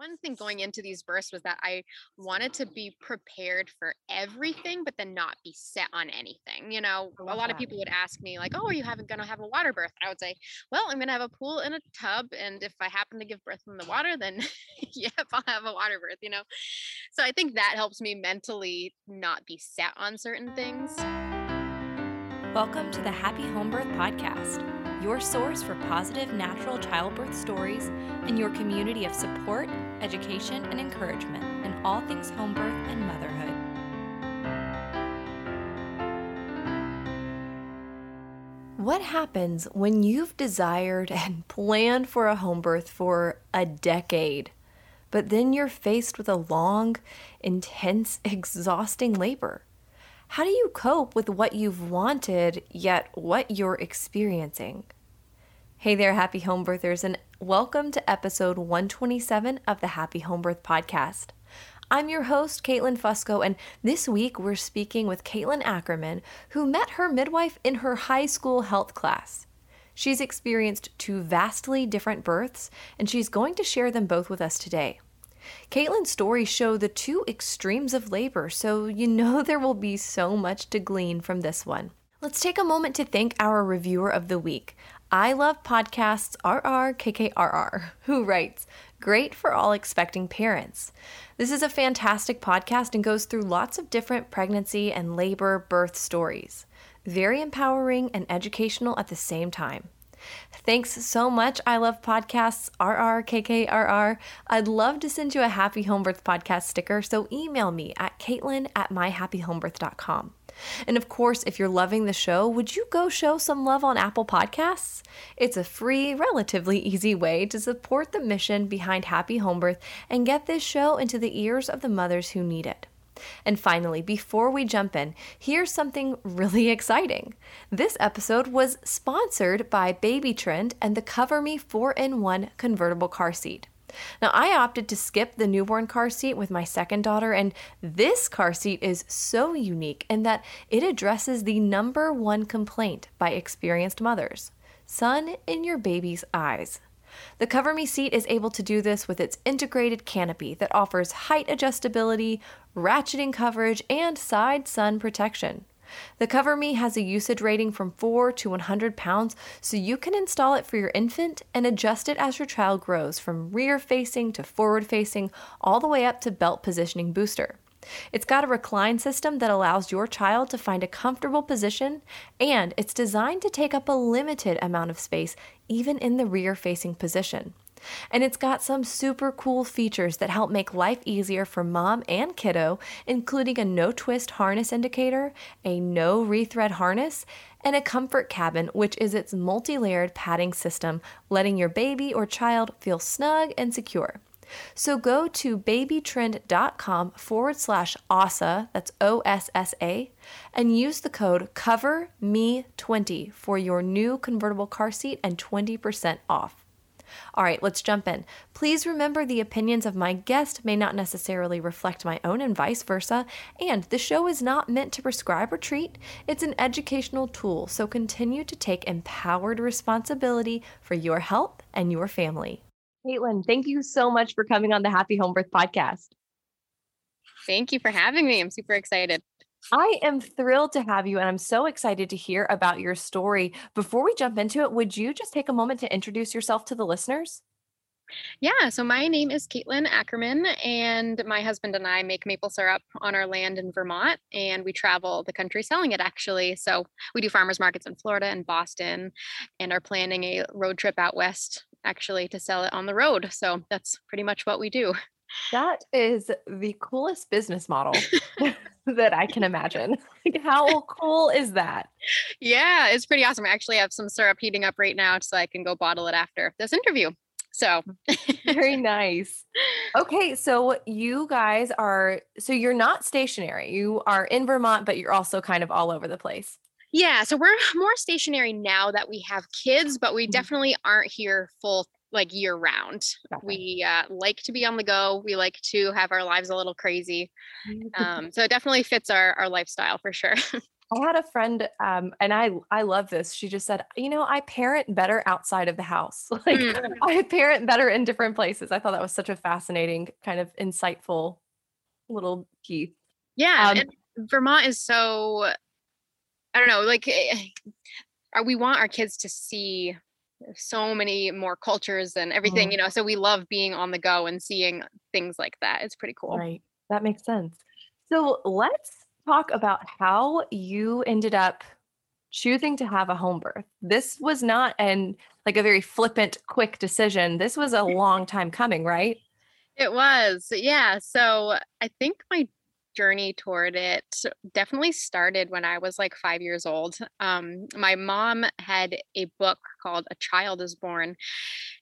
one thing going into these births was that I wanted to be prepared for everything, but then not be set on anything. You know, a lot that. of people would ask me, like, oh, are you having gonna have a water birth? I would say, well, I'm gonna have a pool and a tub. And if I happen to give birth in the water, then yep, I'll have a water birth, you know. So I think that helps me mentally not be set on certain things. Welcome to the Happy Home Birth Podcast your source for positive natural childbirth stories and your community of support, education, and encouragement in all things home birth and motherhood. What happens when you've desired and planned for a home birth for a decade, but then you're faced with a long, intense, exhausting labor? How do you cope with what you've wanted, yet what you're experiencing? Hey there, happy home birthers, and welcome to episode 127 of the Happy Home Birth Podcast. I'm your host, Caitlin Fusco, and this week we're speaking with Caitlin Ackerman, who met her midwife in her high school health class. She's experienced two vastly different births, and she's going to share them both with us today. Caitlin's stories show the two extremes of labor, so you know there will be so much to glean from this one. Let's take a moment to thank our reviewer of the week. I love podcasts RRKKRR, who writes, Great for all expecting parents. This is a fantastic podcast and goes through lots of different pregnancy and labor birth stories. Very empowering and educational at the same time. Thanks so much. I love podcasts, RRKKRR. I'd love to send you a Happy Home Birth podcast sticker, so email me at caitlin at myhappyhomebirth.com. And of course, if you're loving the show, would you go show some love on Apple Podcasts? It's a free, relatively easy way to support the mission behind Happy Homebirth and get this show into the ears of the mothers who need it. And finally, before we jump in, here's something really exciting. This episode was sponsored by Baby Trend and the Cover Me 4 in 1 convertible car seat. Now, I opted to skip the newborn car seat with my second daughter, and this car seat is so unique in that it addresses the number one complaint by experienced mothers sun in your baby's eyes. The Cover Me seat is able to do this with its integrated canopy that offers height adjustability, ratcheting coverage, and side sun protection. The Cover Me has a usage rating from 4 to 100 pounds, so you can install it for your infant and adjust it as your child grows from rear facing to forward facing, all the way up to belt positioning booster. It's got a recline system that allows your child to find a comfortable position, and it's designed to take up a limited amount of space, even in the rear facing position. And it's got some super cool features that help make life easier for mom and kiddo, including a no twist harness indicator, a no rethread harness, and a comfort cabin, which is its multi layered padding system, letting your baby or child feel snug and secure. So go to babytrend.com forward slash OSSA, that's O S S A, and use the code COVERME20 for your new convertible car seat and 20% off. All right, let's jump in. Please remember the opinions of my guest may not necessarily reflect my own and vice versa, and the show is not meant to prescribe or treat. It's an educational tool, so continue to take empowered responsibility for your health and your family. Caitlin, thank you so much for coming on the Happy Home Birth podcast. Thank you for having me. I'm super excited. I am thrilled to have you, and I'm so excited to hear about your story. Before we jump into it, would you just take a moment to introduce yourself to the listeners? Yeah, so my name is Caitlin Ackerman, and my husband and I make maple syrup on our land in Vermont, and we travel the country selling it actually. So we do farmers markets in Florida and Boston, and are planning a road trip out west actually to sell it on the road. So that's pretty much what we do. That is the coolest business model that I can imagine. Like, how cool is that? Yeah, it's pretty awesome. I actually have some syrup heating up right now so I can go bottle it after this interview. So mm, very nice. Okay, so you guys are so you're not stationary. You are in Vermont, but you're also kind of all over the place. Yeah, so we're more stationary now that we have kids, but we mm-hmm. definitely aren't here full like year round. Okay. We uh, like to be on the go. We like to have our lives a little crazy. Um, so it definitely fits our our lifestyle for sure. I had a friend, um, and I I love this. She just said, you know, I parent better outside of the house. Like mm. I parent better in different places. I thought that was such a fascinating, kind of insightful little key. Yeah, um, Vermont is so I don't know, like eh, we want our kids to see so many more cultures and everything, mm. you know. So we love being on the go and seeing things like that. It's pretty cool. Right. That makes sense. So let's talk about how you ended up choosing to have a home birth. This was not an like a very flippant quick decision. This was a long time coming, right? It was. Yeah. So I think my journey toward it definitely started when I was like five years old. Um, my mom had a book called A Child is Born,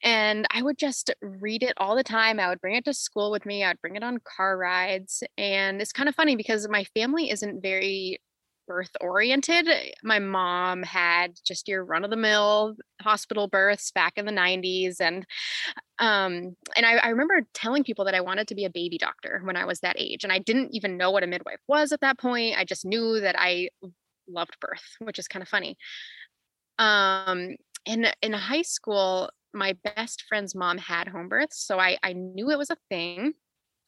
and I would just read it all the time. I would bring it to school with me, I'd bring it on car rides. And it's kind of funny because my family isn't very birth oriented. My mom had just your run of the mill hospital births back in the 90s and um and I, I, remember telling people that I wanted to be a baby doctor when I was that age and I didn't even know what a midwife was at that point. I just knew that I loved birth, which is kind of funny. Um in in high school my best friend's mom had home births, so I I knew it was a thing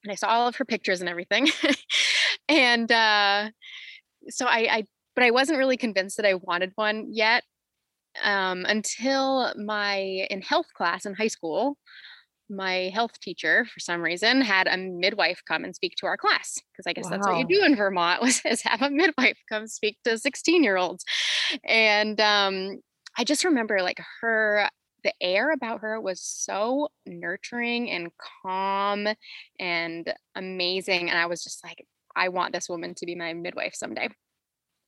and I saw all of her pictures and everything. and uh so I, I but I wasn't really convinced that I wanted one yet um, until my in health class in high school my health teacher for some reason had a midwife come and speak to our class because i guess wow. that's what you do in vermont was is have a midwife come speak to 16 year olds and um, i just remember like her the air about her was so nurturing and calm and amazing and i was just like I want this woman to be my midwife someday.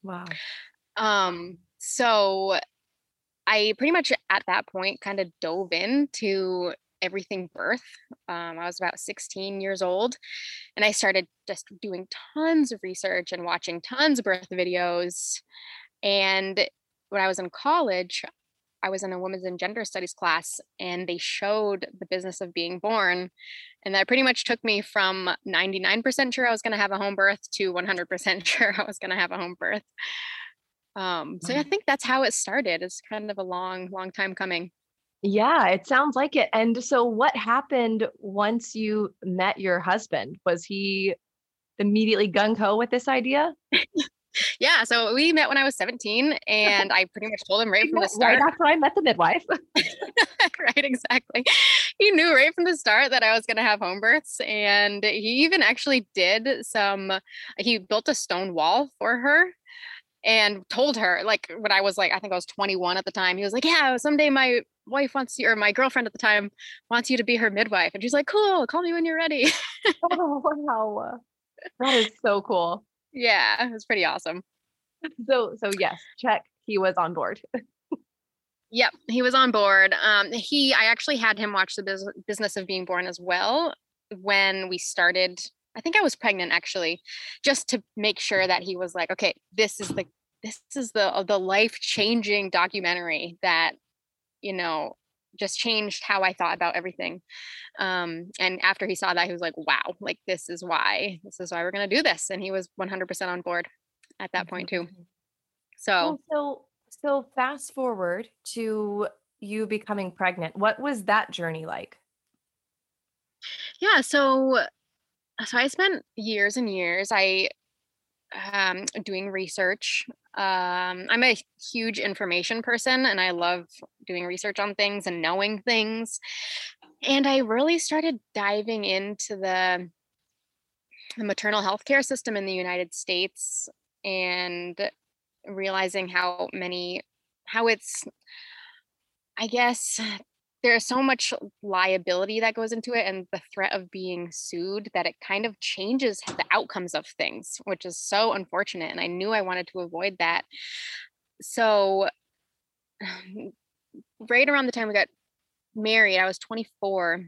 Wow. Um, so I pretty much at that point kind of dove into everything birth. Um, I was about 16 years old and I started just doing tons of research and watching tons of birth videos. And when I was in college, I was in a women's and gender studies class and they showed the business of being born. And that pretty much took me from 99% sure I was going to have a home birth to 100% sure I was going to have a home birth. Um, so I think that's how it started. It's kind of a long, long time coming. Yeah, it sounds like it. And so, what happened once you met your husband? Was he immediately gung ho with this idea? yeah, so we met when I was 17, and I pretty much told him right from the start. Right after I met the midwife. right, exactly. He knew right from the start that I was going to have home births, and he even actually did some. He built a stone wall for her and told her like when I was like I think I was 21 at the time. He was like, "Yeah, someday my wife wants you or my girlfriend at the time wants you to be her midwife." And she's like, "Cool, call me when you're ready." oh wow. That is so cool. Yeah, it was pretty awesome. So so yes, check. He was on board. yep, he was on board. Um, he I actually had him watch the business of being born as well when we started. I think I was pregnant actually, just to make sure that he was like, okay, this is the this is the the life changing documentary that you know just changed how I thought about everything. Um, and after he saw that, he was like, wow, like this is why, this is why we're going to do this. And he was 100% on board at that point too. So, so, so fast forward to you becoming pregnant. What was that journey like? Yeah. So, so I spent years and years. I um, doing research. Um, I'm a huge information person and I love doing research on things and knowing things. And I really started diving into the, the maternal health care system in the United States and realizing how many, how it's, I guess, there's so much liability that goes into it and the threat of being sued that it kind of changes the outcomes of things which is so unfortunate and i knew i wanted to avoid that. So um, right around the time we got married i was 24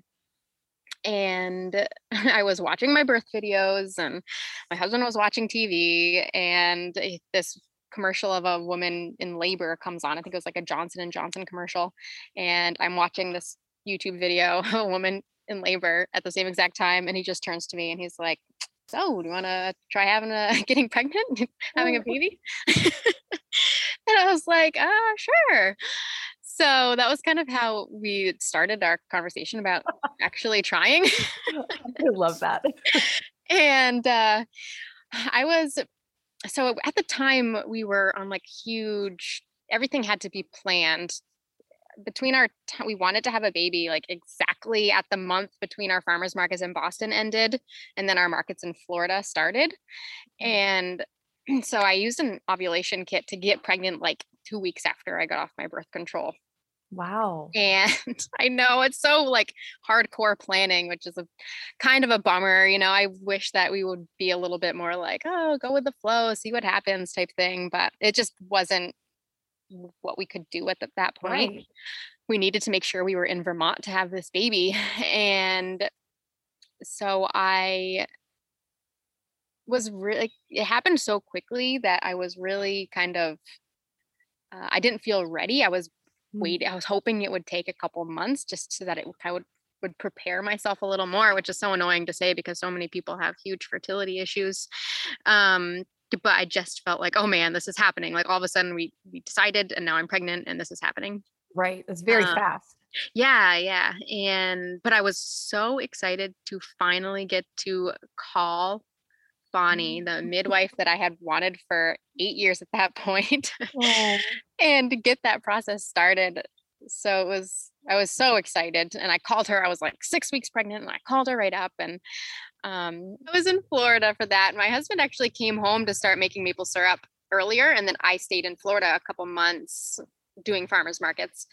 and I was watching my birth videos and my husband was watching TV and eh, this commercial of a woman in labor comes on. I think it was like a Johnson and Johnson commercial, and I'm watching this YouTube video, a woman in labor at the same exact time, and he just turns to me and he's like, so do you want to try having a getting pregnant? Having a baby? And i was like ah uh, sure. So that was kind of how we started our conversation about actually trying. I love that. And uh i was so at the time we were on like huge everything had to be planned between our t- we wanted to have a baby like exactly at the month between our farmers markets in Boston ended and then our markets in Florida started mm-hmm. and so I used an ovulation kit to get pregnant like 2 weeks after I got off my birth control. Wow. And I know it's so like hardcore planning, which is a kind of a bummer. You know, I wish that we would be a little bit more like, oh, go with the flow, see what happens type thing. But it just wasn't what we could do at the, that point. Right. We needed to make sure we were in Vermont to have this baby. And so I was really, it happened so quickly that I was really kind of, uh, I didn't feel ready. I was mm. waiting, I was hoping it would take a couple months just so that it, I would would prepare myself a little more, which is so annoying to say because so many people have huge fertility issues. Um, but I just felt like, oh man, this is happening. Like all of a sudden we we decided and now I'm pregnant and this is happening. Right. It's very um, fast. Yeah, yeah. And but I was so excited to finally get to call Bonnie, the mm. midwife that I had wanted for eight years at that point, oh. and get that process started. So it was I was so excited and I called her. I was like six weeks pregnant and I called her right up and um, I was in Florida for that. My husband actually came home to start making maple syrup earlier, and then I stayed in Florida a couple months doing farmers markets.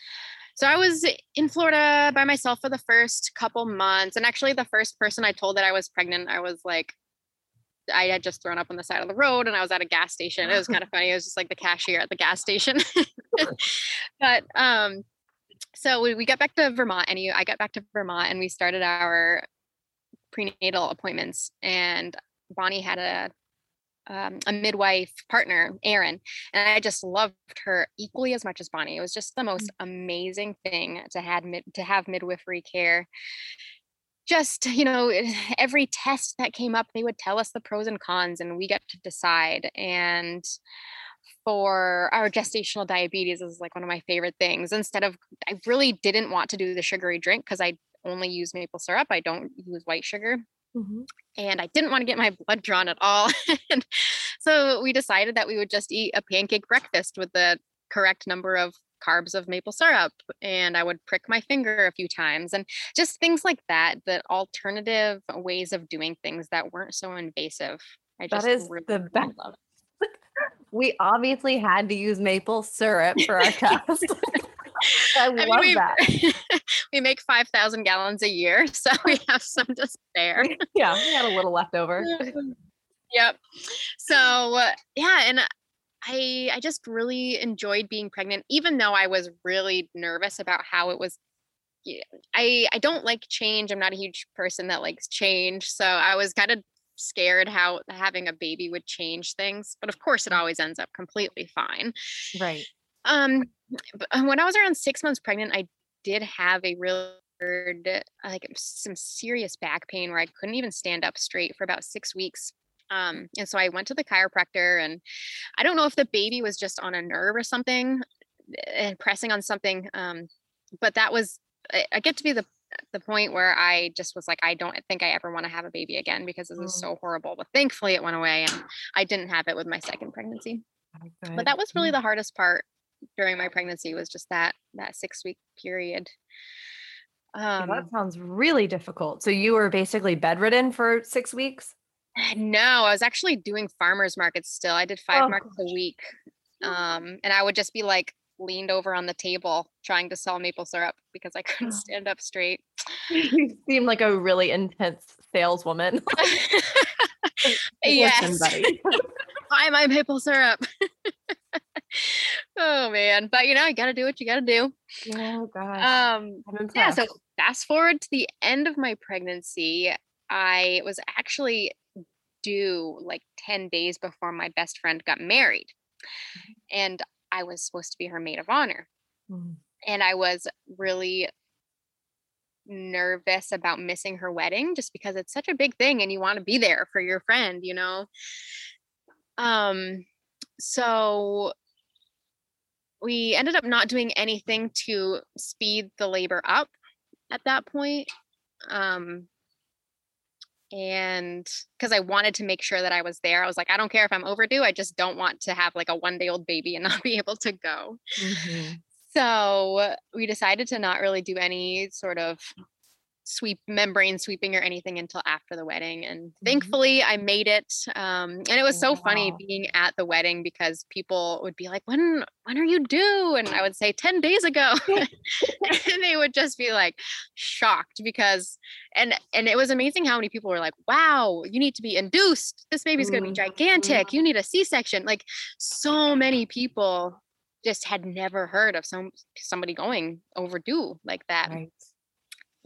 So I was in Florida by myself for the first couple months. And actually, the first person I told that I was pregnant, I was like, I had just thrown up on the side of the road and I was at a gas station. It was kind of funny. It was just like the cashier at the gas station. but um, so we, we got back to Vermont and you, I got back to Vermont and we started our prenatal appointments and Bonnie had a um, a midwife partner, Erin, and I just loved her equally as much as Bonnie. It was just the most mm. amazing thing to had mid, to have midwifery care. Just you know, every test that came up, they would tell us the pros and cons, and we get to decide. And for our gestational diabetes is like one of my favorite things. Instead of, I really didn't want to do the sugary drink because I only use maple syrup. I don't use white sugar. Mm-hmm. And I didn't want to get my blood drawn at all. and so we decided that we would just eat a pancake breakfast with the correct number of carbs of maple syrup. And I would prick my finger a few times and just things like that, the alternative ways of doing things that weren't so invasive. I just that is really the best. we obviously had to use maple syrup for our cast. I, I love mean, that. we make 5,000 gallons a year, so we have some to spare. yeah, we had a little left over. yep. So, uh, yeah, and I I just really enjoyed being pregnant even though I was really nervous about how it was I I don't like change. I'm not a huge person that likes change. So I was kind of scared how having a baby would change things, but of course it mm. always ends up completely fine. Right. Um uh, when I was around six months pregnant, I did have a real like some serious back pain where I couldn't even stand up straight for about six weeks. Um, and so I went to the chiropractor, and I don't know if the baby was just on a nerve or something, and eh, pressing on something. Um, but that was I, I get to be the the point where I just was like, I don't think I ever want to have a baby again because this is mm. so horrible. But thankfully, it went away, and I didn't have it with my second pregnancy. Oh, but that was really mm. the hardest part during my pregnancy was just that that six week period. Um, that sounds really difficult. So you were basically bedridden for six weeks. No, I was actually doing farmers markets still. I did five oh. markets a week, um, and I would just be like leaned over on the table trying to sell maple syrup because I couldn't stand up straight. You seem like a really intense saleswoman. yes. Buy my maple syrup oh man but you know you gotta do what you gotta do oh god um yeah so fast forward to the end of my pregnancy i was actually due like 10 days before my best friend got married mm-hmm. and i was supposed to be her maid of honor mm-hmm. and i was really nervous about missing her wedding just because it's such a big thing and you want to be there for your friend, you know. Um so we ended up not doing anything to speed the labor up at that point. Um and because I wanted to make sure that I was there, I was like, I don't care if I'm overdue. I just don't want to have like a one day old baby and not be able to go. Mm-hmm. So we decided to not really do any sort of sweep membrane sweeping or anything until after the wedding and mm-hmm. thankfully i made it um, and it was so wow. funny being at the wedding because people would be like when when are you due? and i would say 10 days ago. And they would just be like shocked because and and it was amazing how many people were like wow you need to be induced. This baby's going to be mm-hmm. gigantic. You need a c-section. Like so many people just had never heard of some somebody going overdue like that. Right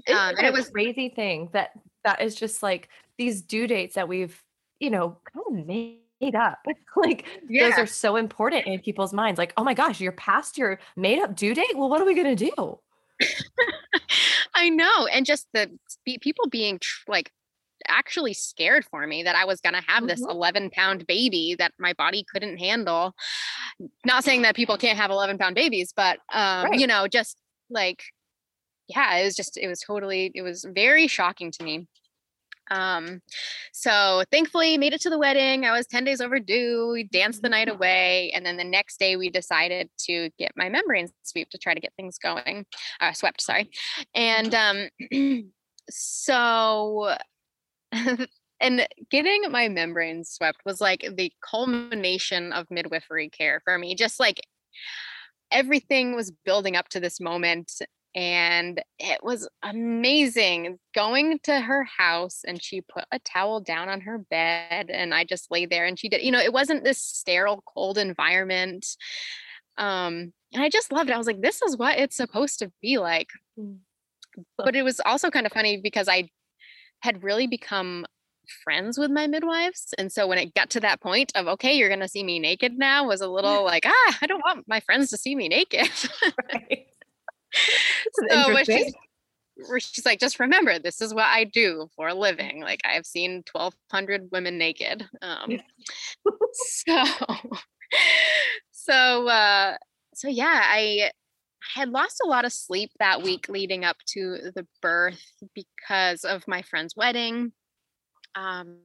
um, and it was crazy thing that that is just like these due dates that we've, you know, kind of made up. like yeah. those are so important in people's minds. Like, oh my gosh, you're past your made up due date. Well, what are we gonna do? I know, and just the people being tr- like actually scared for me that I was going to have mm-hmm. this 11 pound baby that my body couldn't handle. Not saying that people can't have 11 pound babies, but, um, right. you know, just like yeah, it was just, it was totally, it was very shocking to me. Um, so thankfully made it to the wedding. I was 10 days overdue. We danced the night away. And then the next day we decided to get my membrane sweep to try to get things going, uh, swept, sorry. And, um, so, and getting my membranes swept was like the culmination of midwifery care for me. Just like everything was building up to this moment and it was amazing going to her house and she put a towel down on her bed and i just lay there and she did you know it wasn't this sterile cold environment um and i just loved it i was like this is what it's supposed to be like. Mm. but it was also kind of funny because i had really become friends with my midwives and so when it got to that point of okay you're going to see me naked now was a little like ah i don't want my friends to see me naked. Right so where she's, where she's like, just remember, this is what I do for a living. Like I've seen 1,200 women naked. Um, so, so, uh, so yeah, I, I had lost a lot of sleep that week leading up to the birth because of my friend's wedding. Um,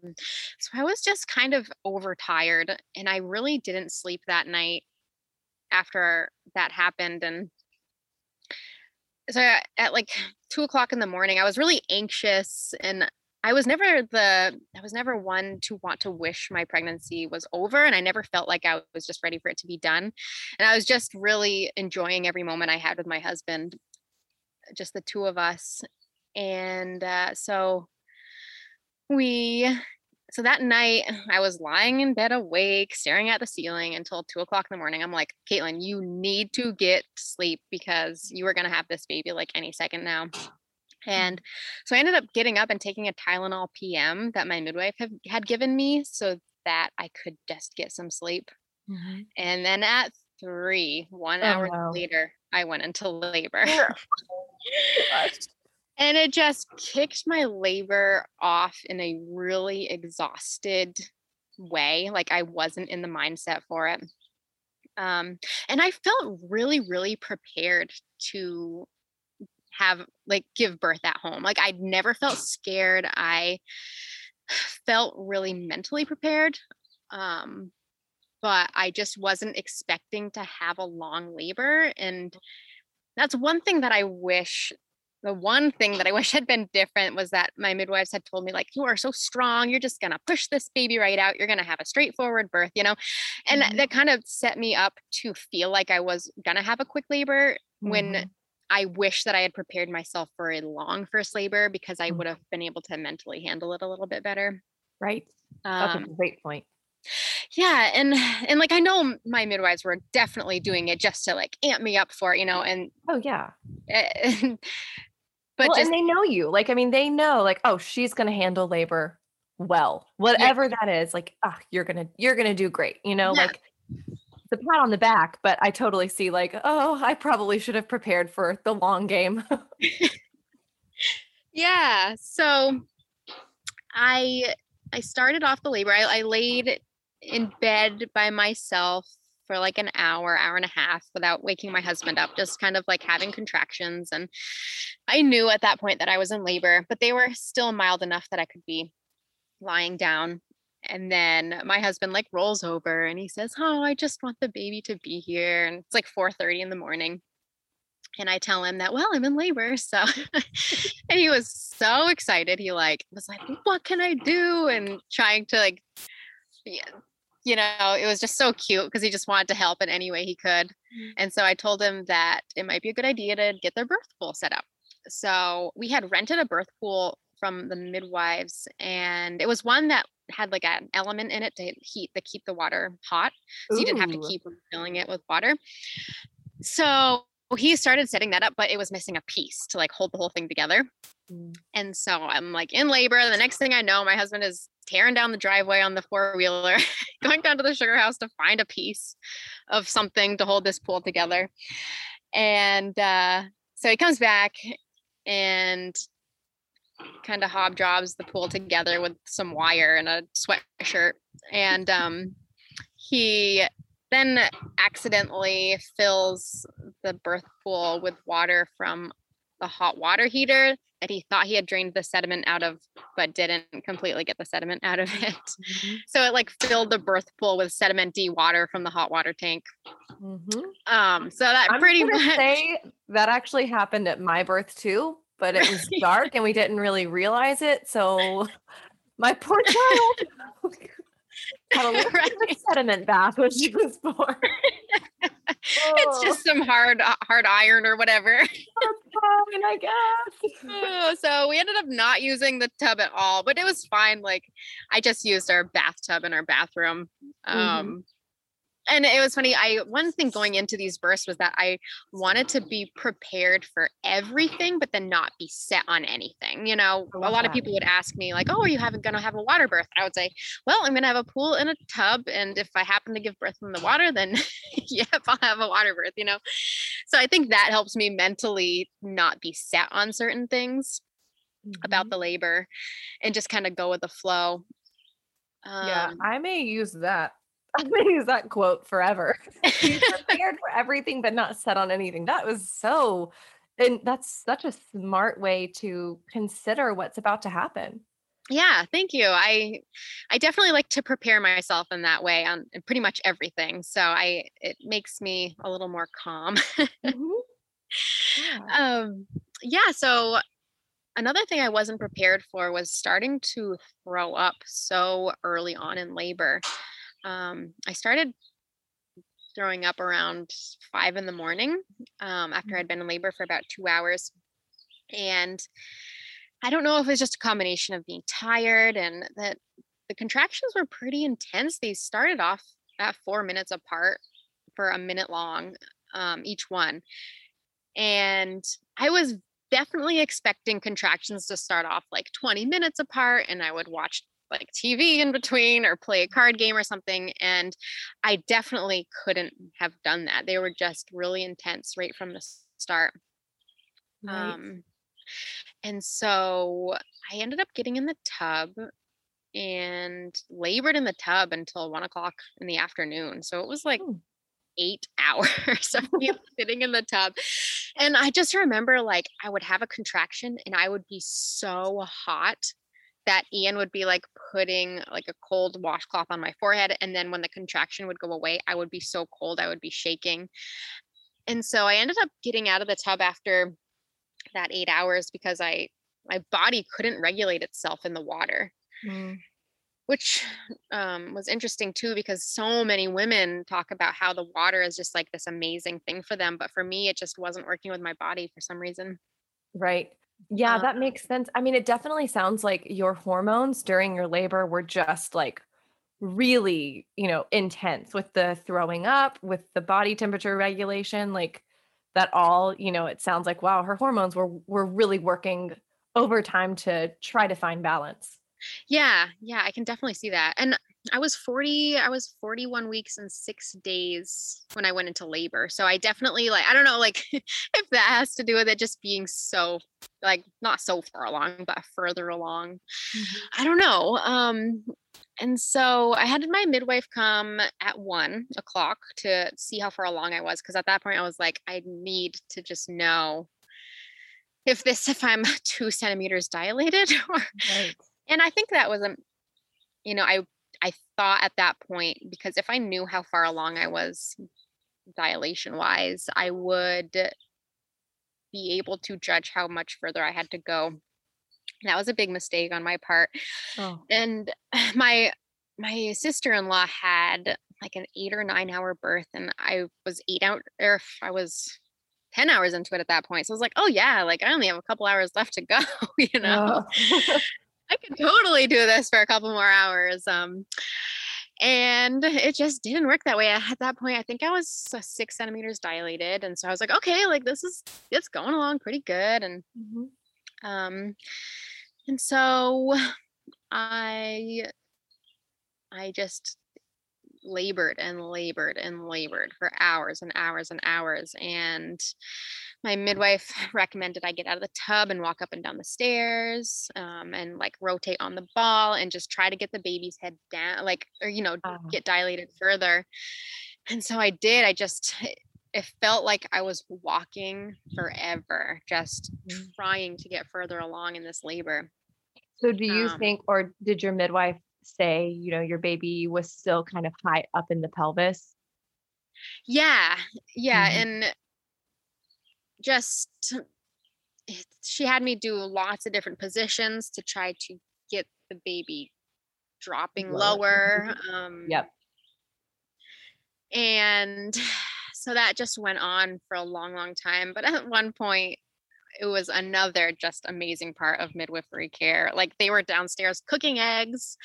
so I was just kind of overtired and I really didn't sleep that night after that happened. And so at like two o'clock in the morning, I was really anxious and I was never the I was never one to want to wish my pregnancy was over and I never felt like I was just ready for it to be done. And I was just really enjoying every moment I had with my husband, just the two of us. And uh, so we so that night I was lying in bed awake, staring at the ceiling until two o'clock in the morning. I'm like, Caitlin, you need to get sleep because you are gonna have this baby like any second now. And so I ended up getting up and taking a Tylenol PM that my midwife have, had given me so that I could just get some sleep. Mm-hmm. And then at three, one oh, hour wow. later, I went into labor. and it just kicked my labor off in a really exhausted way like i wasn't in the mindset for it. Um, and i felt really really prepared to have like give birth at home like i'd never felt scared i felt really mentally prepared um, but i just wasn't expecting to have a long labor and that's one thing that i wish the one thing that I wish had been different was that my midwives had told me, like, you are so strong. You're just going to push this baby right out. You're going to have a straightforward birth, you know? And mm-hmm. that kind of set me up to feel like I was going to have a quick labor mm-hmm. when I wish that I had prepared myself for a long first labor because I mm-hmm. would have been able to mentally handle it a little bit better. Right. That's um, a great point yeah and and like i know my midwives were definitely doing it just to like amp me up for it you know and oh yeah and, but well, just, and they know you. Like, I mean, they know, like, oh, she's gonna handle labor well. Whatever yeah. that is, like, ah, oh, you're gonna you're gonna do great. You know, yeah. like the pat on the back, but I totally see like, oh, I probably should have prepared for the long game. Yeah. So I I started off the labor. I, I laid in bed by myself for like an hour, hour and a half without waking my husband up, just kind of like having contractions. And I knew at that point that I was in labor, but they were still mild enough that I could be lying down. And then my husband like rolls over and he says, Oh, I just want the baby to be here. And it's like 4 30 in the morning and I tell him that, well, I'm in labor. So, and he was so excited. He like was like, what can I do? And trying to like, yeah, you know, it was just so cute because he just wanted to help in any way he could. Mm-hmm. And so I told him that it might be a good idea to get their birth pool set up. So we had rented a birth pool from the midwives and it was one that had like an element in it to heat to keep the water hot so Ooh. you didn't have to keep filling it with water so well, he started setting that up, but it was missing a piece to like hold the whole thing together. Mm. And so I'm like in labor. The next thing I know, my husband is tearing down the driveway on the four wheeler, going down to the sugar house to find a piece of something to hold this pool together. And uh, so he comes back and kind of hob jobs the pool together with some wire and a sweatshirt. And um, he then accidentally fills the birth pool with water from the hot water heater that he thought he had drained the sediment out of, but didn't completely get the sediment out of it. Mm-hmm. So it like filled the birth pool with sedimenty water from the hot water tank. Mm-hmm. Um, so that I'm pretty much say that actually happened at my birth too, but it was dark and we didn't really realize it. So my poor child had a little right. sediment bath when she was born. it's just some hard uh, hard iron or whatever. fine, I guess. oh, so we ended up not using the tub at all, but it was fine. Like I just used our bathtub in our bathroom. Mm-hmm. Um, mm-hmm and it was funny i one thing going into these bursts was that i wanted to be prepared for everything but then not be set on anything you know? A lot that. of people would ask me like oh are you having gonna have a water birth. I would say well i'm gonna have a pool and a tub and if i happen to give birth in the water then yep i'll have a water birth you know? So i think that helps me mentally not be set on certain things mm-hmm. about the labor and just kind of go with the flow. Um, yeah i may use that I'm gonna use that quote forever. prepared for everything, but not set on anything. That was so, and that's such a smart way to consider what's about to happen. Yeah, thank you. I I definitely like to prepare myself in that way on pretty much everything. So I it makes me a little more calm. mm-hmm. yeah. Um yeah, so another thing I wasn't prepared for was starting to throw up so early on in labor um, I started throwing up around five in the morning um, after mm. I'd been in labor for about two hours. And I don't know if it was just a combination of being tired and that the contractions were pretty intense. They started off at four minutes apart for a minute long, um, each one. And I was definitely expecting contractions to start off like 20 minutes apart, and I would watch like TV in between or play a card game or something. And I definitely couldn't have done that. They were just really intense right from the start. Right. Um, and so I ended up getting in the tub and labored in the tub until one o'clock in the afternoon. So it was like hmm. eight hours of me sitting in the tub. And I just remember like I would have a contraction and I would be so hot that Ian would be like putting like a cold washcloth on my forehead. And then when the contraction would go away, I would be so cold, I would be shaking. And so I ended up getting out of the tub after that eight hours because I my body couldn't regulate itself in the water. Mm. Which um, was interesting too, because so many women talk about how the water is just like this amazing thing for them. But for me, it just wasn't working with my body for some reason. Right. Yeah, um, that makes sense. I mean, it definitely sounds like your hormones during your labor were just like really, you know, intense with the throwing up, with the body temperature regulation, like that all, you know, it sounds like wow, her hormones were were really working overtime to try to find balance. Yeah, yeah, I can definitely see that. And I was 40, I was 41 weeks and six days when I went into labor. So I definitely like, I don't know, like if that has to do with it just being so like not so far along, but further along. Mm-hmm. I don't know. Um, and so I had my midwife come at one o'clock to see how far along I was. Cause at that point I was like, I need to just know if this, if I'm two centimeters dilated or, right. and I think that was a, you know, I I thought at that point, because if I knew how far along I was dilation wise, I would be able to judge how much further I had to go. That was a big mistake on my part. Oh. And my my sister-in-law had like an eight or nine hour birth and I was eight out or I was 10 hours into it at that point. So I was like, oh yeah, like I only have a couple hours left to go, you know. Oh. I could totally do this for a couple more hours. Um, and it just didn't work that way. At that point, I think I was six centimeters dilated, and so I was like, okay, like this is it's going along pretty good, and mm-hmm. um, and so I I just labored and labored and labored for hours and hours and hours, and my midwife recommended I get out of the tub and walk up and down the stairs um, and like rotate on the ball and just try to get the baby's head down, like, or, you know, get dilated further. And so I did. I just, it felt like I was walking forever, just mm-hmm. trying to get further along in this labor. So, do you um, think, or did your midwife say, you know, your baby was still kind of high up in the pelvis? Yeah. Yeah. Mm-hmm. And just she had me do lots of different positions to try to get the baby dropping lower. Um, yep. And so that just went on for a long, long time. But at one point, it was another just amazing part of midwifery care. Like they were downstairs cooking eggs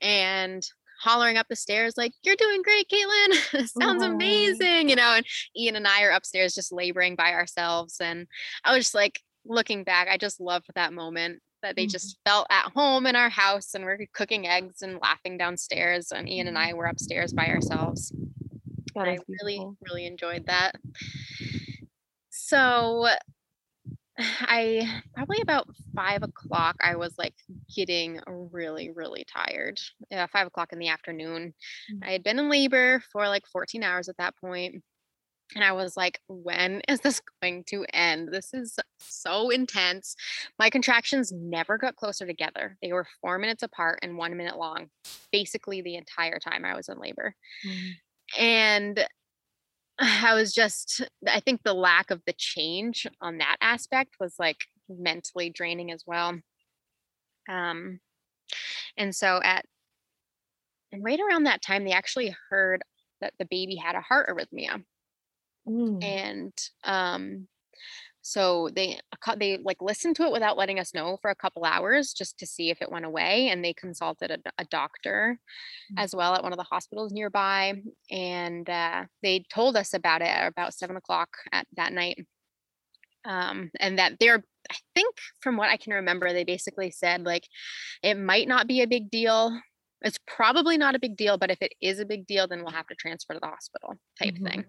and hollering up the stairs like you're doing great caitlin. Sounds amazing you know and ian and i are upstairs just laboring by ourselves and i was just like looking back i just loved that moment that they mm-hmm. just felt at home in our house and we're cooking eggs and laughing downstairs and ian and mm-hmm. i were upstairs by ourselves. I really really enjoyed that. So I probably about five o'clock, I was like getting really, really tired. Yeah, five o'clock in the afternoon. Mm. I had been in labor for like 14 hours at that point, And I was like, when is this going to end? This is so intense. My contractions never got closer together. They were four minutes apart and one minute long, basically the entire time I was in labor. Mm. And I was just, I think the lack of the change on that aspect was like mentally draining as well. Um, and so at, and right around that time, they actually heard that the baby had a heart arrhythmia. Mm. And um, so they they like listened to it without letting us know for a couple hours just to see if it went away. And they consulted a, a doctor mm-hmm. as well at one of the hospitals nearby, and uh, they told us about it at about seven o'clock at that night. Um, and that they're I think from what I can remember, they basically said like it might not be a big deal. It's probably not a big deal, but if it is a big deal, then we'll have to transfer to the hospital type mm-hmm. thing.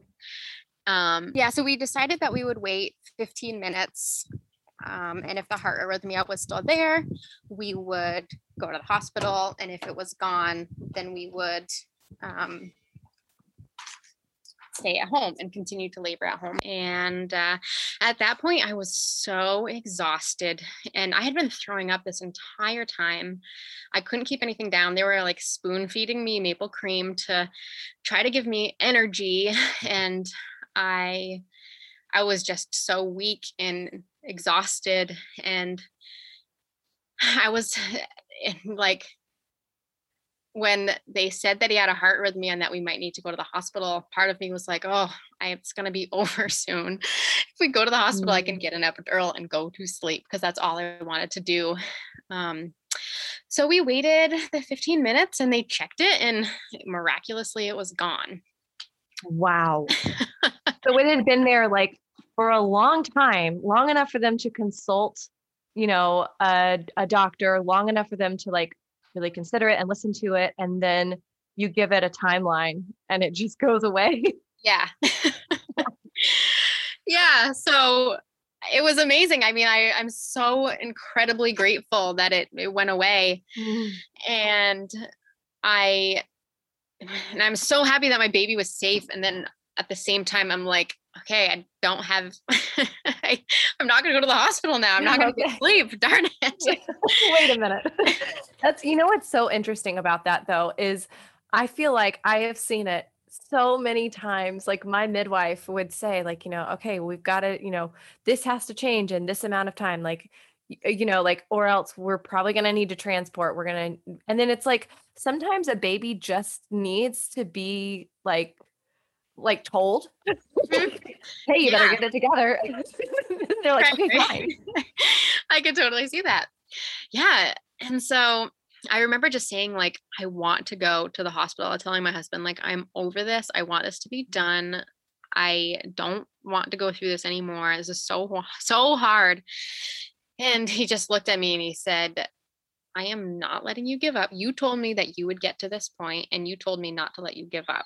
Um, yeah, so we decided that we would wait 15 minutes. Um, and if the heart arrhythmia was still there, we would go to the hospital. And if it was gone, then we would um, stay at home and continue to labor at home. And uh, at that point, I was so exhausted and I had been throwing up this entire time. I couldn't keep anything down. They were like spoon feeding me maple cream to try to give me energy. And I I was just so weak and exhausted and I was like when they said that he had a heart arrhythmia and that we might need to go to the hospital, part of me was like, oh, I, it's going to be over soon. If we go to the hospital, mm-hmm. I can mm. get an epidural and go to sleep because that's all I wanted to do. Um, so we waited the 15 minutes and they checked it, and miraculously, it was gone. Wow. so it had been there like for a long time, long enough for them to consult, you know, a, a doctor, long enough for them to like really consider it and listen to it. And then you give it a timeline and it just goes away. Yeah. yeah. So it was amazing. I mean, I, I'm so incredibly grateful that it, it went away. Mm. And I and I'm so happy that my baby was safe. And then at the same time, I'm like, okay, I don't have, I, am not going to go to the hospital now. I'm not going to sleep. Darn it. Wait a minute. That's, you know, what's so interesting about that though, is I feel like I have seen it so many times. Like my midwife would say, like, you know, okay, we've got to, you know, this has to change in this amount of time. Like, uh, you know, like, or else we're probably going to need to transport. We're going to, and then it's like sometimes a baby just needs to be like like told, hey, you yeah. better get it together. They're like, right, okay, fine. I could totally see that. Yeah. And so I remember just saying, like, I want to go to the hospital, telling my husband, like, I'm over this. I want this to be done. I don't want to go through this anymore. This is so, so hard. And he just looked at me and he said, I am not letting you give up. You told me that you would get to this point, and you told me not to let you give up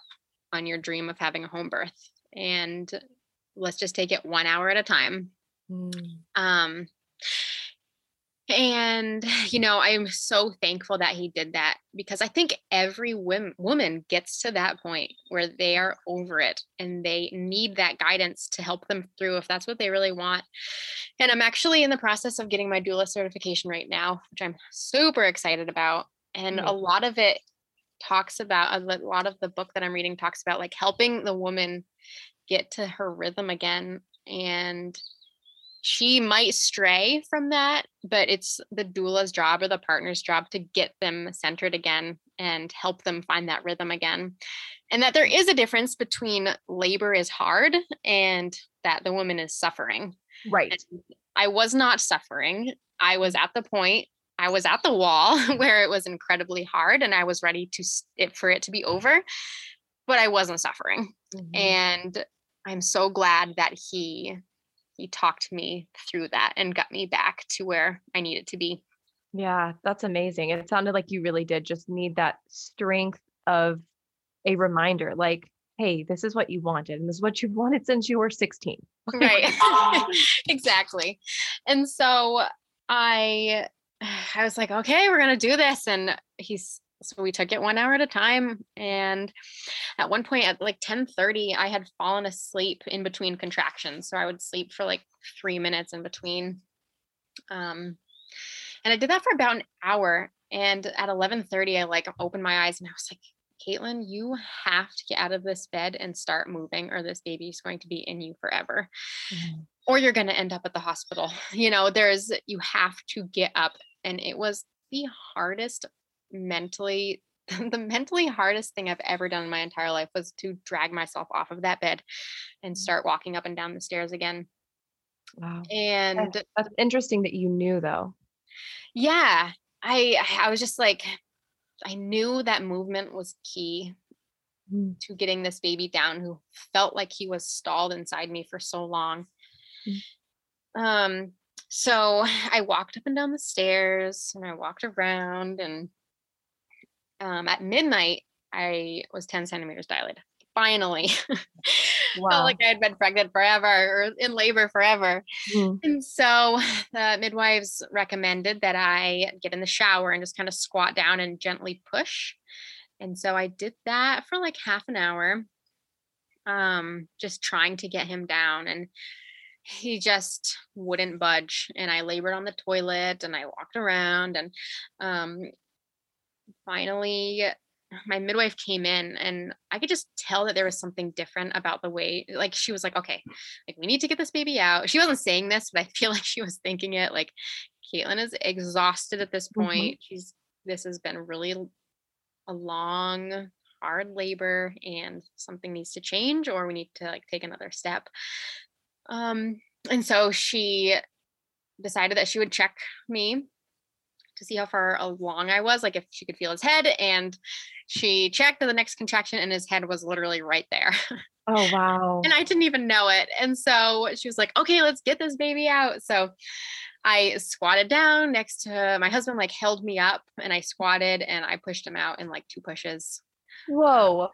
on your dream of having a home birth and let's just take it one hour at a time mm. um and you know i'm so thankful that he did that because i think every women, woman gets to that point where they are over it and they need that guidance to help them through if that's what they really want and i'm actually in the process of getting my doula certification right now which i'm super excited about and mm. a lot of it talks about a lot of the book that I'm reading talks about like helping the woman get to her rhythm again and she might stray from that but it's the doula's job or the partner's job to get them centered again and help them find that rhythm again and that there is a difference between labor is hard and that the woman is suffering. Right. And i was not suffering. I was at the point I was at the wall where it was incredibly hard and I was ready to it for it to be over, but I wasn't suffering. Mm-hmm. And I'm so glad that he he talked me through that and got me back to where I needed to be. Yeah, that's amazing. It sounded like you really did just need that strength of a reminder like hey, this is what you wanted and this is what you've wanted since you were 16. right. exactly. And so I I was like, okay, we're gonna do this. And he's so we took it one hour at a time. And at one point at like 10 30, I had fallen asleep in between contractions. So I would sleep for like three minutes in between. Um, and I did that for about an hour. And at 11 30, I like opened my eyes and I was like, Caitlin, you have to get out of this bed and start moving, or this baby is going to be in you forever. Mm-hmm. Or you're going to end up at the hospital. You know, there's, you have to get up and it was the hardest mentally the mentally hardest thing I've ever done in my entire life was to drag myself off of that bed and mm. start walking up and down the stairs again. Wow. And that's, that's interesting that you knew though. Yeah. I I was just like I knew that movement was key mm. to getting this baby down who felt like he was stalled inside me for so long. Mm. Um so I walked up and down the stairs and I walked around and um, at midnight I was 10 centimeters dilated. Finally. Wow. Felt like I had been pregnant forever or in labor forever. Mm. And so the midwives recommended that I get in the shower and just kind of squat down and gently push. And so I did that for like half an hour, um, just trying to get him down. And he just wouldn't budge and i labored on the toilet and i walked around and um, finally my midwife came in and i could just tell that there was something different about the way like she was like okay like we need to get this baby out she wasn't saying this but i feel like she was thinking it like caitlin is exhausted at this mm-hmm. point mm-hmm. she's this has been really a long hard labor and something needs to change or we need to like take another step um, and so she decided that she would check me to see how far along I was, like if she could feel his head. And she checked the next contraction, and his head was literally right there. Oh, wow. and I didn't even know it. And so she was like, okay, let's get this baby out. So I squatted down next to my husband, like held me up, and I squatted and I pushed him out in like two pushes. Whoa.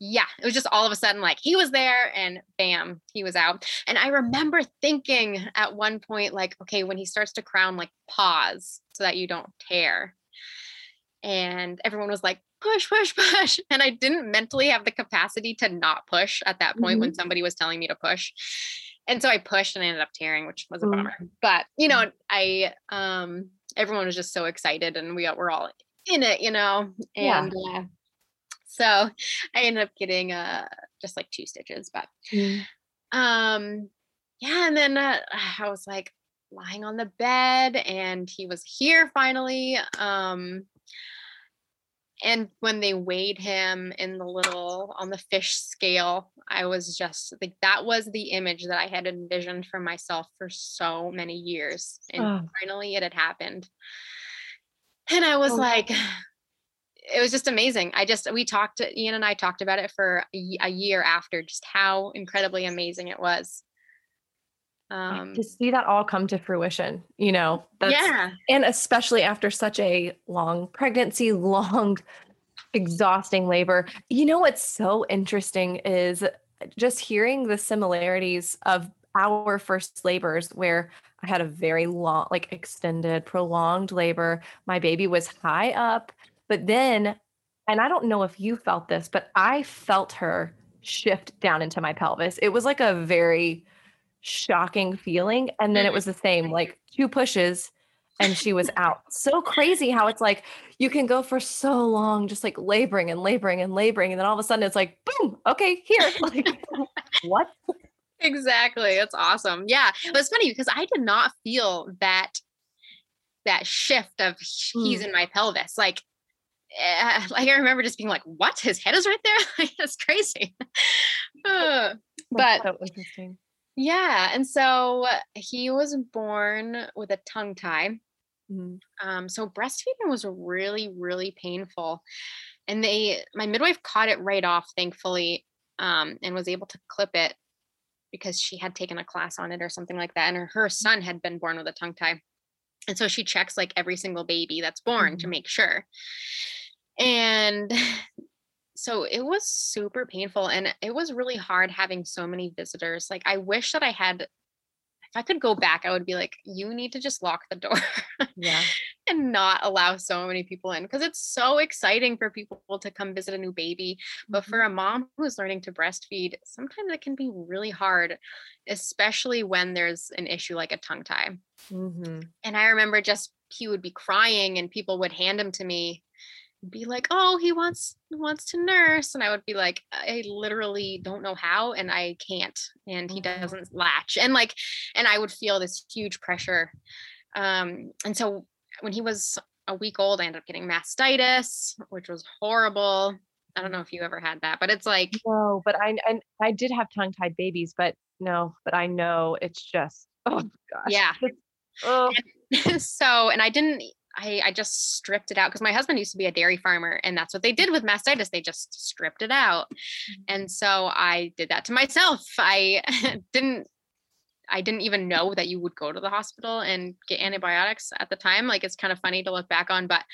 Yeah, it was just all of a sudden like he was there and bam, he was out. And I remember thinking at one point, like, okay, when he starts to crown, like pause so that you don't tear. And everyone was like, push, push, push. And I didn't mentally have the capacity to not push at that point mm-hmm. when somebody was telling me to push. And so I pushed and I ended up tearing, which was a bummer. Mm-hmm. But you know, I um everyone was just so excited and we were all in it, you know. And yeah. uh, so I ended up getting uh just like two stitches, but mm. um yeah, and then uh, I was like lying on the bed and he was here finally. Um and when they weighed him in the little on the fish scale i was just like that was the image that i had envisioned for myself for so many years and oh. finally it had happened and i was oh. like it was just amazing. I just we talked ian and i talked about it for a, a year after just how incredibly amazing it was. Um to see that all come to fruition you know yeah. and especially after such a long pregnancy long exhausting labor. You know what's so interesting is just hearing the similarities of our first labors where i had a very long like extended prolonged labor. My baby was high up but then and i don't know if you felt this but i felt her shift down into my pelvis it was like a very shocking feeling. And then it mm-hmm. was the same, like two pushes and she was out. so crazy how it's like you can go for so long just like laboring and laboring and laboring. And then all of a sudden it's like, boom, okay, here. Like, what? Exactly. It's awesome. Yeah. But it's funny because I did not feel that that shift of he's mm. in my pelvis. Like uh, like I remember just being like, "What? His head is right there." That's crazy. uh, but so interesting. Yeah. And so he was born with a tongue tie. Mm-hmm. Um, so breastfeeding was really, really painful. And they, my midwife caught it right off, thankfully, um, and was able to clip it because she had taken a class on it or something like that. And her, her son had been born with a tongue tie. And so she checks like every single baby that's born mm-hmm. to make sure. And so it was super painful and it was really hard having so many visitors. Like I wish that I had if I could go back, I would be like, you need to just lock the door. Yeah. and not allow so many people in because it's so exciting for people to come visit a new baby. But for mm-hmm. a mom who's learning to breastfeed, sometimes it can be really hard, especially when there's an issue like a tongue tie. Mm-hmm. And I remember just he would be crying and people would hand him to me be like, "Oh, he wants wants to nurse," and I would be like, "I literally don't know how, and I can't," and he mm-hmm. doesn't latch, and like, and I would feel this huge pressure. Um, and so when he was a week old, I ended up getting mastitis, which was horrible. I don't know if you ever had that, but it's like no, but I and I did have tongue tied babies, but no, but I know it's just oh gosh, yeah. oh. And so, and I didn't I, I just stripped it out because my husband used to be a dairy farmer and that's what they did with mastitis. They just stripped it out. Mm-hmm. And so I did that to myself. I didn't I didn't even know that you would go to the hospital and get antibiotics at the time. Like it's kind of funny to look back on, but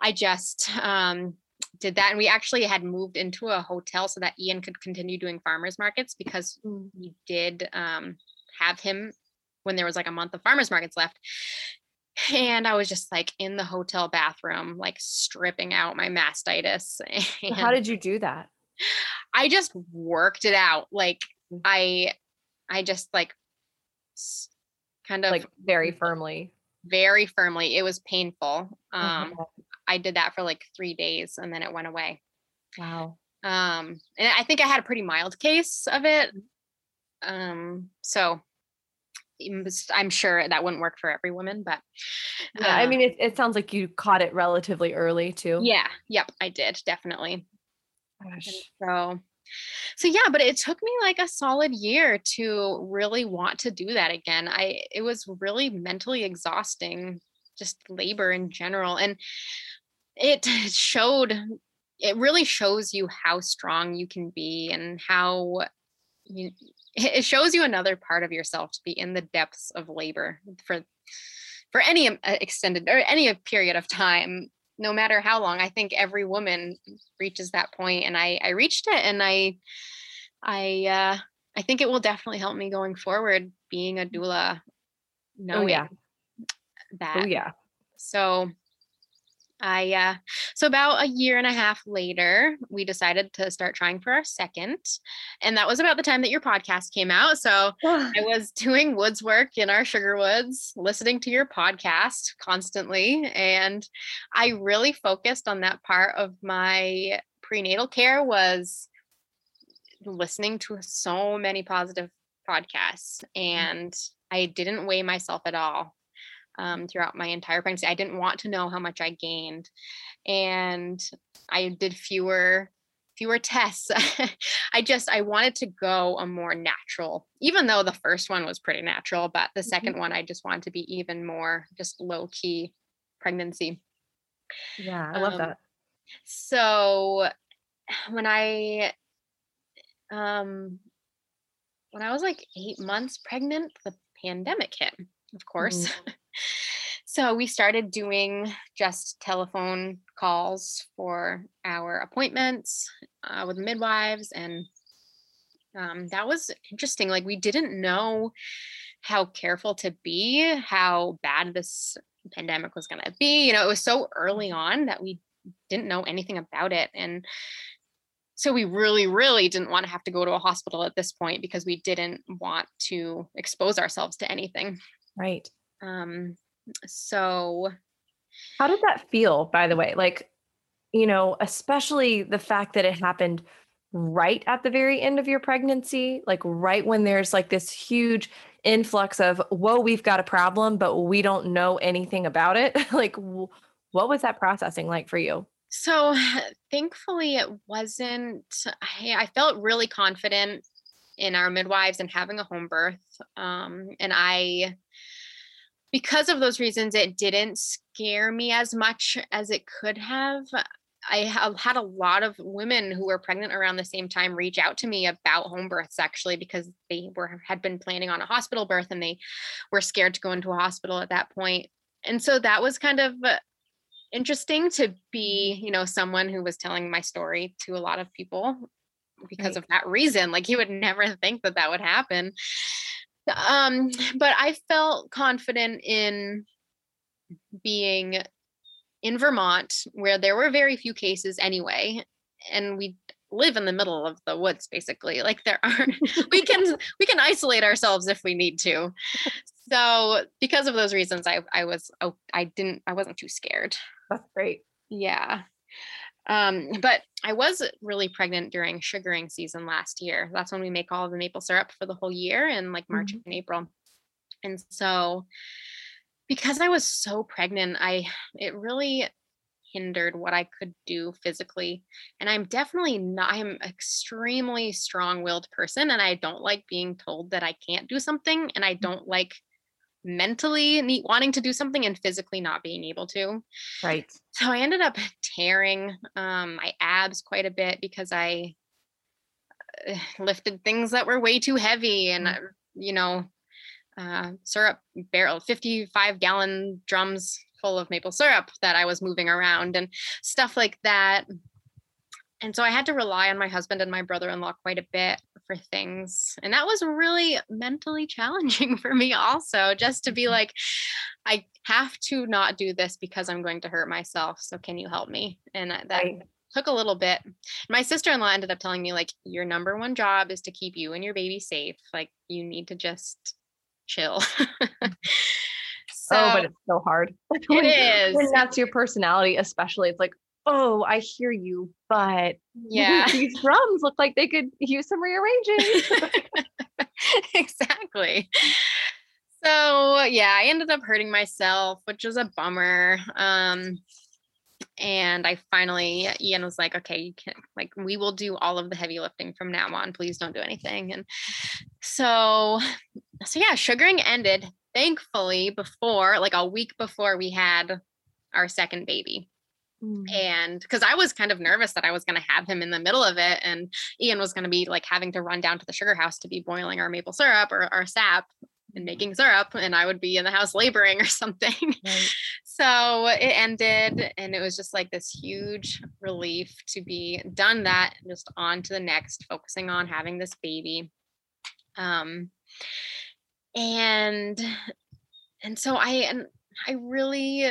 I just um, did that. And we actually had moved into a hotel so that Ian could continue doing farmers markets because mm. we did um, have him when there was like a month of farmers markets left and I was just like in the hotel bathroom, like stripping out my mastitis. And How did you do that? I just worked it out. Like mm. I, I just like kind of like very firmly, very firmly. It was painful. Um, I did that for like three days and then it went away. Wow. Um, and I think I had a pretty mild case of it. Um, so I'm sure that wouldn't work for every woman, but yeah, I mean, um it, it sounds like you caught it relatively early too. Yeah. Yep. I did definitely. So, so yeah, but it took me like a solid year to really want to do that again. I, it was really mentally exhausting, just labor in general. And it showed, it really shows you how strong you can be and how you, it shows you another part of yourself to be in the depths of labor for for any um, extended or any period of time no matter how long. I think every woman reaches that point and I I reached it and I I uh I think it will definitely help me going forward being a doula knowing Oh yeah. that. Oh yeah. So I uh so about a year and a half later, we decided to start trying for our second. And that was about the time that your podcast came out. So I was doing woods work in our sugar woods, listening to your podcast constantly. And I really focused on that part of my prenatal care was listening to so many positive podcasts. And I didn't weigh myself at all um, throughout my entire pregnancy. I didn't want to know how much I gained. And I did fewer fewer tests. I just I wanted to go a more natural, even though the first one was pretty natural, but the 2nd one I just wanted to be even more just low key pregnancy. Yeah, I love Um, that. So when I um when I was like 8 months pregnant, the pandemic hit, of course. so we started doing just telephone calls for our appointments uh, with midwives and um, that was interesting like we didn't know how careful to be how bad this pandemic was going to be you know it was so early on that we didn't know anything about it and so we really really didn't want to have to go to a hospital at this point because we didn't want to expose ourselves to anything Right. Um so How did that feel, by the way? Like, you know, especially the fact that it happened right at the very end of your pregnancy, like right when there's like this huge influx of, whoa, we've got a problem, but we don't know anything about it. like, wh- what was that processing like for you? So thankfully, it wasn't. I, I felt really confident in our midwives and having a home birth. Um, and I, because of those reasons, it didn't scare me as much as it could have. I have had a lot of women who were pregnant around the same time reach out to me about home births actually because they were had been planning on a hospital birth and they were scared to go into a hospital at that point. And so that was kind of uh, interesting to be, you know, someone who was telling my story to a lot of people because Right. of that reason. Like you would never think that that would happen. Um, but I felt confident in being in Vermont where there were very few cases anyway, and we live in the middle of the woods basically. Like there aren't we can we can isolate ourselves if we need to. So because of those reasons, I I was oh, I didn't I wasn't too scared. That's great. Yeah. Um, but I was really pregnant during sugaring season last year. That's when we make all the maple syrup for the whole year in like March Mhm. and April. And so because I was so pregnant, I it really hindered what I could do physically. And I'm definitely not I'm an extremely strong-willed person and I don't like being told that I can't do something and I don't like mentally need, wanting to do something and physically not being able to Right. so I ended up tearing um, my abs quite a bit because I uh, lifted things that were way too heavy and Mm. uh, you know uh, syrup barrel 55 gallon drums full of maple syrup that I was moving around and stuff like that. And so I had to rely on my husband and my brother-in-law quite a bit for things. And that was really mentally challenging for me also just to be mm-hmm. like I have to not do this because I'm going to hurt myself. So can you help me? And that Right. took a little bit. My sister-in-law ended up telling me like your number one job is to keep you and your baby safe. Like you need to just chill. Mm-hmm. so oh, but it's so hard. When- it When is. that's your personality, especially, it's like, oh, I hear you, but Yeah. these drums look like they could use some rearranging. exactly. So yeah, I ended up hurting myself, which was a bummer. Um, and I finally, Ian was like, okay, you can like we will do all of the heavy lifting from now on. Please don't do anything. And so, so yeah, sugaring ended thankfully before like a week before we had our second baby Mm. and because I was kind of nervous that I was going to have him in the middle of it, and Ian was going to be like having to run down to the sugar house to be boiling our maple syrup or our sap and making syrup and I would be in the house laboring or something. Right. So it ended and it was just like this huge relief to be done that just on to the next focusing on having this baby. Um and and so I and I really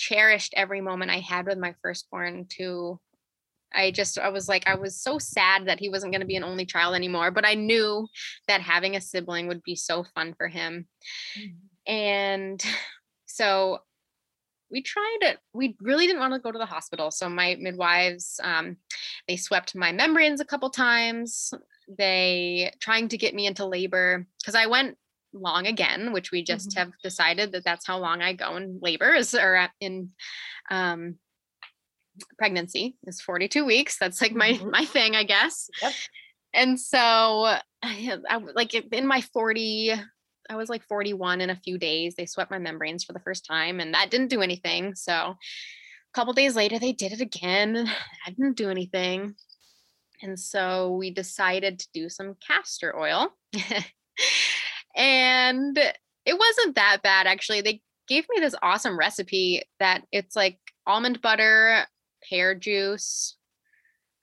cherished every moment I had with my firstborn to I just I was like I was so sad that he wasn't going to be an only child anymore, but I knew that having a sibling would be so fun for him. Mm-hmm. And so we tried it. We really didn't want to go to the hospital. So my midwives, um, they swept my membranes a couple times. They trying to get me into labor because I went long again, which we just mm-hmm. have decided that that's how long I go in labor is or in um, pregnancy is 42 weeks. That's like my mm-hmm. my thing, I guess. Yep. And so I, I like in my 40 I was like 41 in a few days. They swept my membranes for the first time and that didn't do anything. So a couple days later they did it again. I didn't do anything. And so we decided to do some castor oil. and it wasn't that bad actually. They gave me this awesome recipe that it's like almond butter, pear juice,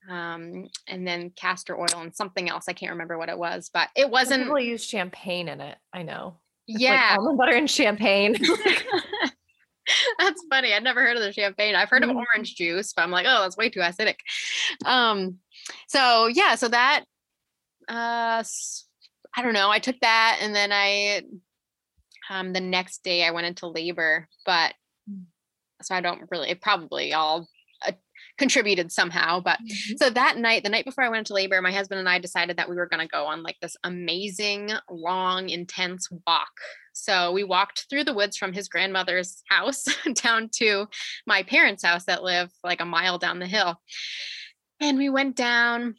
um, and then castor oil and something else. I can't remember what it was, but it wasn't. People use champagne in it. I know. It's yeah, like almond butter and champagne. that's funny. I'd never heard of the champagne. I've heard of mm-hmm. orange juice, but I'm like, oh, that's way too acidic. Um, so yeah, so that uh I don't know. I took that and then I um the next day I went into labor, but mm. so I don't really it probably all contributed somehow. But mm-hmm. so that night, the night before I went into labor, my husband and I decided that we were going to go on like this amazing, long, intense walk. So we walked through the woods from his grandmother's house down to my parents' house that live like a mile down the hill. And we went down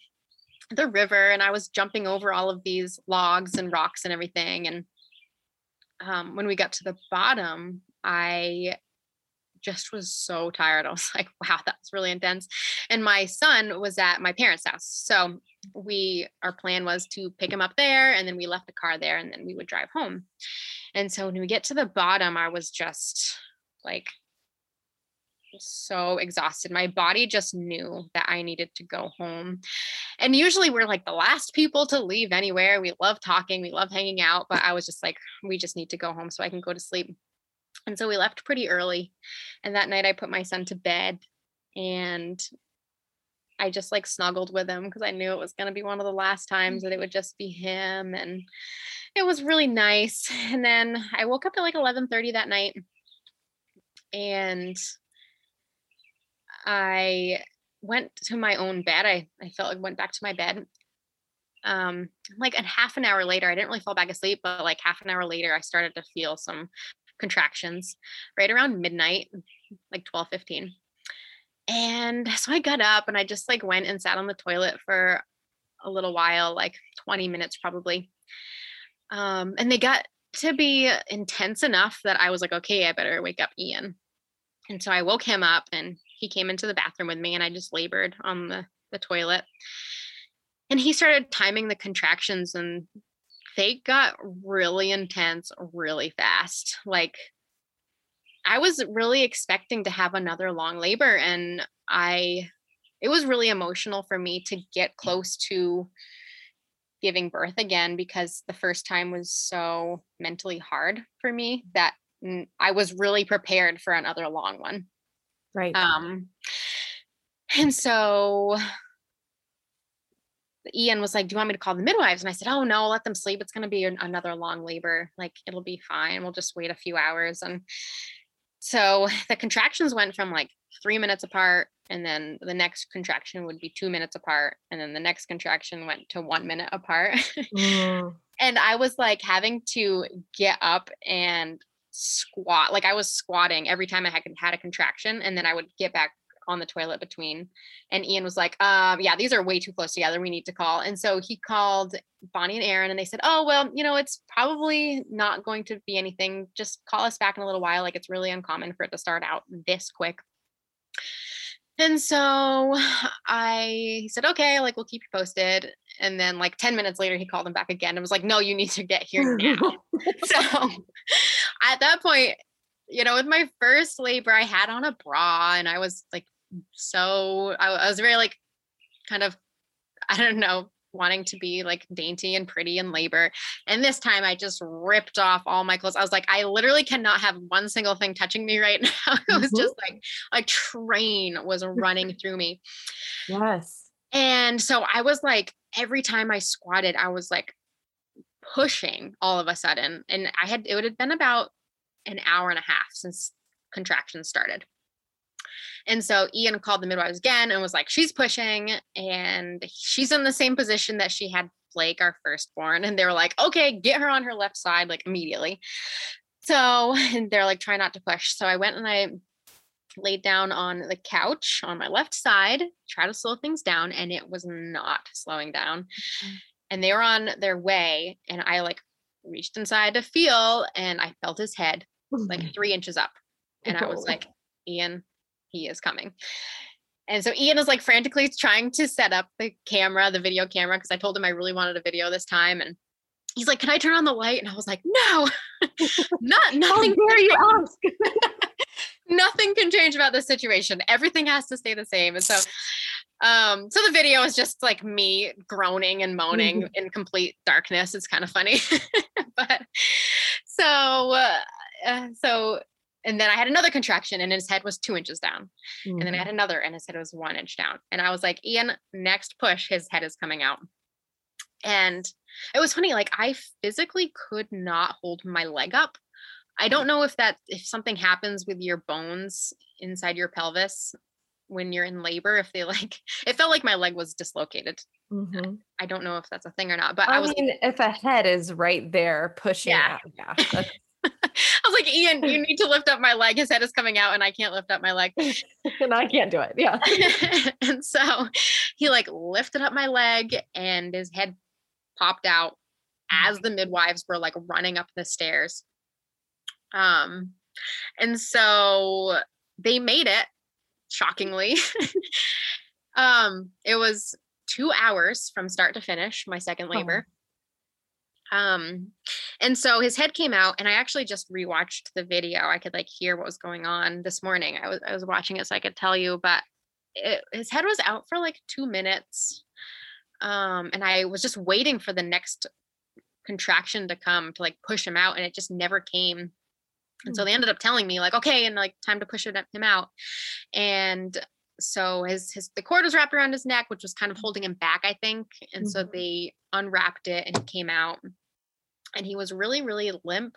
the river and I was jumping over all of these logs and rocks and everything. And um, when we got to the bottom, I just was so tired. I was like, wow, that was really intense. And my son was at my parents' house. So we, our plan was to pick him up there and then we left the car there and then we would drive home. And so when we get to the bottom, I was just like so exhausted. My body just knew that I needed to go home. And usually we're like the last people to leave anywhere. We love talking, we love hanging out, but I was just like, we just need to go home so I can go to sleep. And so we left pretty early. And that night I put my son to bed and I just like snuggled with him because I knew it was going to be one of the last times that it would just be him and it was really nice. And then I woke up at like 11:30 that night and I went to my own bed. I I felt like went back to my bed. Um like a half an hour later, I didn't really fall back asleep, but like half an hour later I started to feel some contractions right around midnight, like 12, 15. And so I got up and I just like went and sat on the toilet for a little while, like 20 minutes probably. Um, and they got to be intense enough that I was like, okay, I better wake up Ian. And so I woke him up and he came into the bathroom with me and I just labored on the, the toilet. And he started timing the contractions and they got really intense really fast. Like I was really expecting to have another long labor and I it was really emotional for me to get close to giving birth again because the first time was so mentally hard for me that mm, I was really prepared for another long one. Right. Um and so Ian was like, Do you want me to call the midwives? And I said, Oh, no, let them sleep. It's going to be an, another long labor. Like, it'll be fine. We'll just wait a few hours. And so the contractions went from like three minutes apart. And then the next contraction would be two minutes apart. And then the next contraction went to one minute apart. Mm. and I was like having to get up and squat. Like I was squatting every time I had, had a contraction. And then I would get back on the toilet between. And Ian was like, um, yeah, these are way too close together. We need to call. And so he called Bonnie and Aaron and they said, oh, well, you know, it's probably not going to be anything. Just call us back in a little while. Like it's really uncommon for it to start out this quick. And so I said, okay, like we'll keep you posted. And then like 10 minutes later, he called him back again and was like, no, you need to get here now. so at that point, you know, with my first labor, I had on a bra and I was like, so I, I was very like kind of, I don't know, wanting to be like dainty and pretty in labor. And this time I just ripped off all my clothes. I was like, I literally cannot have one single thing touching me right now. it was mm-hmm. just like a train was running through me. Yes. And so I was like, every time I squatted, I was like pushing all of a sudden. And I had, it would have been about an hour and a half since contractions started. And so Ian called the midwives again and was like, she's pushing and she's in the same position that she had Blake, our firstborn. And they were like, okay, get her on her left side, like immediately. So they're like, try not to push. So I went and I laid down on the couch on my left side, try to slow things down, and it was not slowing down. Mm-hmm. And they were on their way, and I like reached inside to feel, and I felt his head like mm-hmm. three inches up. And I was like, Ian, he is coming. And so Ian is like frantically trying to set up the camera, the video camera, because I told him I really wanted a video this time. And he's like, Can I turn on the light? And I was like, No, not nothing. How dare you ask? nothing can change about this situation. Everything has to stay the same. And so um so the video is just like me groaning and moaning mm-hmm. in complete darkness it's kind of funny but so uh, uh, so and then I had another contraction and his head was two inches down. Mm-hmm. And then I mm-hmm. had another and his head was one inch down. And I was like, Ian, next push, his head is coming out. And it was funny, like I physically could not hold my leg up. I don't know if that if something happens with your bones inside your pelvis when you're in labor, if they like it felt like my leg was dislocated. Mm-hmm. I don't know if that's a thing or not, but I, I was mean, if a head is right there pushing yeah, out, yeah I was like, Ian, you need to lift up my leg. His head is coming out and I can't lift up my leg. and I can't do it. Yeah. and so he like lifted up my leg and his head popped out as the midwives were like running up the stairs. Um, and so they made it shockingly. um, it was two hours from start to finish, my second labor. Oh um and so his head came out and i actually just rewatched the video. I could like hear what was going on this morning. I was i was watching it so i could tell you but it, his head was out for like two minutes. Um and i was just waiting for the next contraction to come to like push him out and it just never came and so they mm. ended up telling me like okay and like time to push it, him out and so his his the cord was wrapped around his neck which was kind of holding him back i think and mm-hmm. so they unwrapped it and he came out and he was really really limp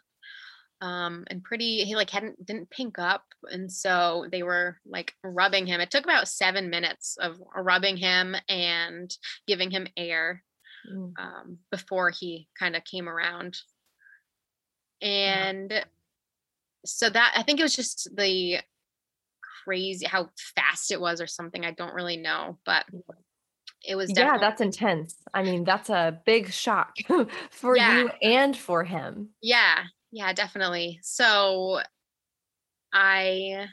um and pretty he like hadn't didn't pink up and so they were like rubbing him it took about seven minutes of rubbing him and giving him air mm. um, before he kind of came around and yeah. So that i think it was just the crazy how fast it was or something i don't really know but it was yeah that's intense. I mean that's a big shock for yeah. you and for him. Yeah yeah definitely. So i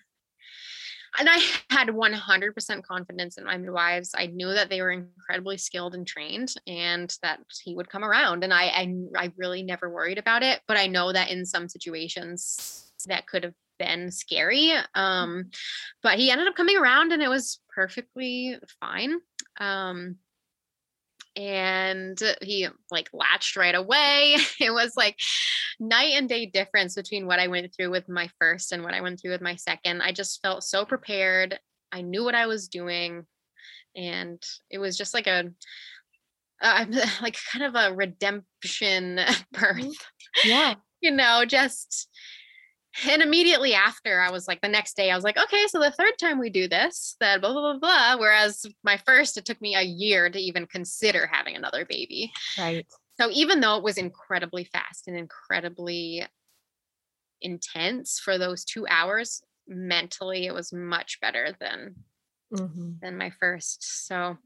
and i had 100% confidence in my midwives i knew that they were incredibly skilled and trained and that he would come around and i i, I really never worried about it but i know that in some situations that could have been scary um but he ended up coming around and it was perfectly fine um, and he like latched right away. It was like night and day difference between what I went through with my first and what I went through with my second. I just felt so prepared. I knew what I was doing. And it was just like a, uh, like kind of a redemption birth. Yeah. you know, just and immediately after i was like the next day i was like okay so the third time we do this that blah blah blah blah whereas my first it took me a year to even consider having another baby. Right. So even though it was incredibly fast and incredibly intense for those two hours mentally it was much better than mm-hmm. than my first so.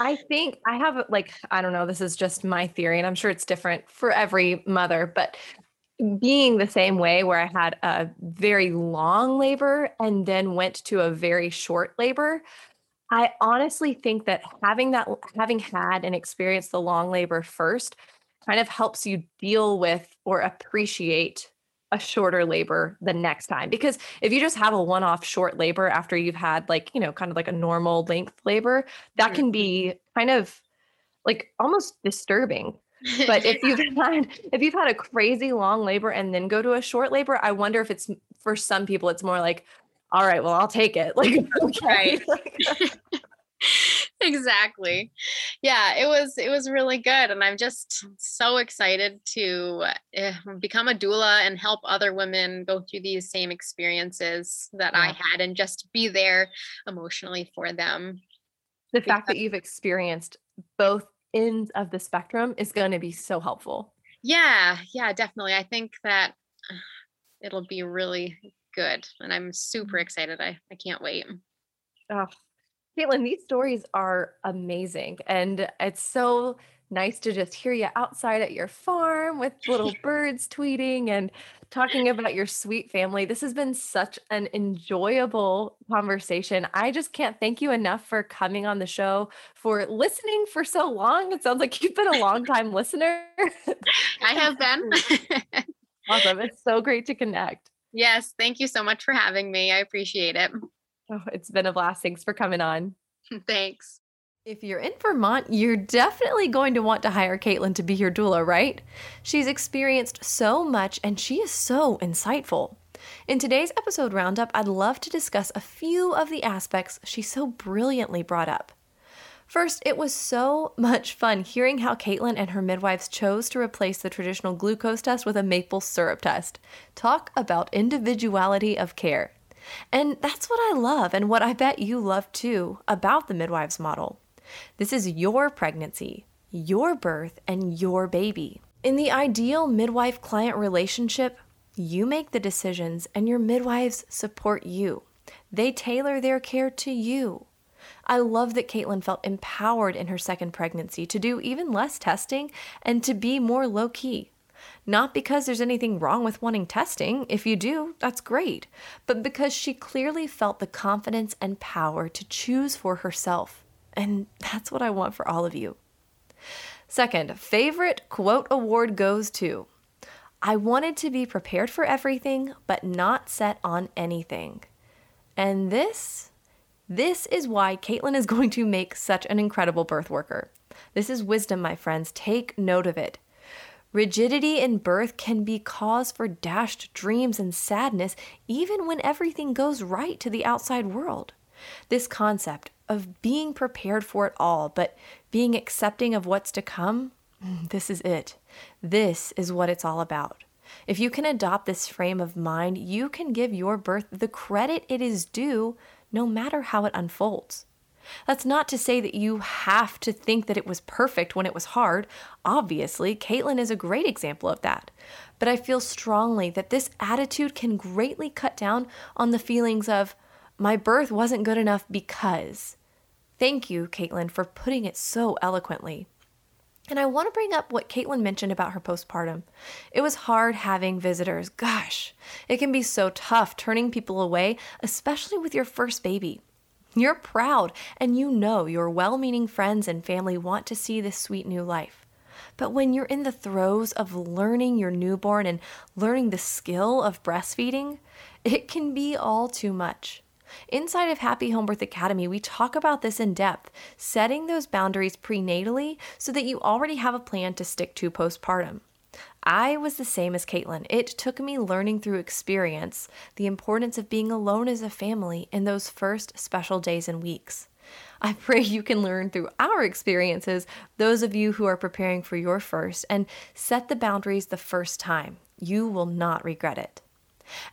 I think i have like i don't know this is just my theory and i'm sure it's different for every mother but being the same way where I had a very long labor and then went to a very short labor, I honestly think that having that having had and experienced the long labor first kind of helps you deal with or appreciate a shorter labor the next time. Because if you just have a one-off short labor after you've had like you know kind of like a normal length labor that can mm-hmm. be kind of like almost disturbing but if you've had if you've had a crazy long labor and then go to a short labor i wonder if it's for some people it's more like all right well i'll take it. Like okay. Exactly. Yeah it was it was really good and i'm just so excited to uh, become a doula and help other women go through these same experiences that yeah. i had and just be there emotionally for them. The fact that you've experienced both ends of the spectrum is going to be so helpful yeah yeah definitely i think that it'll be really good and i'm super mm-hmm. excited i, I can't wait oh Caitlin, these stories are amazing. And it's so nice to just hear you outside at your farm with little birds tweeting and talking about your sweet family. This has been such an enjoyable conversation. I just can't thank you enough for coming on the show, for listening for so long. It sounds like you've been a long time listener. I have been. awesome. It's so great to connect. Yes. Thank you so much for having me. I appreciate it. Oh, it's been a blast. Thanks for coming on. Thanks. If you're in Vermont, you're definitely going to want to hire Caitlin to be your doula, right? She's experienced so much and she is so insightful. In today's episode roundup, I'd love to discuss a few of the aspects she so brilliantly brought up. First, it was so much fun hearing how Caitlin and her midwives chose to replace the traditional glucose test with a maple syrup test. Talk about individuality of care. And that's what I love, and what I bet you love too, about the midwives model. This is your pregnancy, your birth, and your baby. In the ideal midwife client relationship, you make the decisions and your midwives support you. They tailor their care to you. I love that Caitlin felt empowered in her second pregnancy to do even less testing and to be more low key. Not because there's anything wrong with wanting testing. If you do, that's great. But because she clearly felt the confidence and power to choose for herself. And that's what I want for all of you. Second, favorite quote award goes to I wanted to be prepared for everything, but not set on anything. And this, this is why Caitlin is going to make such an incredible birth worker. This is wisdom, my friends. Take note of it. Rigidity in birth can be cause for dashed dreams and sadness, even when everything goes right to the outside world. This concept of being prepared for it all, but being accepting of what's to come, mm, this is it. This is what it's all about. If you can adopt this frame of mind, you can give your birth the credit it is due, no matter how it unfolds. That's not to say that you have to think that it was perfect when it was hard. Obviously, Caitlin is a great example of that. But I feel strongly that this attitude can greatly cut down on the feelings of, my birth wasn't good enough because. Thank you, Caitlin, for putting it so eloquently. And I want to bring up what Caitlin mentioned about her postpartum. It was hard having visitors. Gosh, it can be so tough turning people away, especially with your first baby. You're proud, and you know your well meaning friends and family want to see this sweet new life. But when you're in the throes of learning your newborn and learning the skill of breastfeeding, it can be all too much. Inside of Happy Home Birth Academy, we talk about this in depth, setting those boundaries prenatally so that you already have a plan to stick to postpartum. I was the same as Caitlin. It took me learning through experience the importance of being alone as a family in those first special days and weeks. I pray you can learn through our experiences, those of you who are preparing for your first, and set the boundaries the first time. You will not regret it.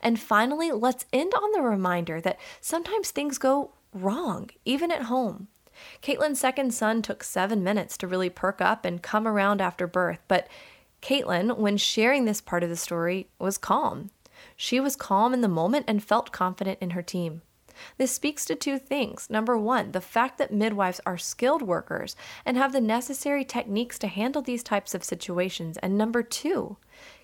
And finally, let's end on the reminder that sometimes things go wrong, even at home. Caitlin's second son took seven minutes to really perk up and come around after birth, but Caitlin, when sharing this part of the story, was calm. She was calm in the moment and felt confident in her team. This speaks to two things. Number one, the fact that midwives are skilled workers and have the necessary techniques to handle these types of situations. And number two,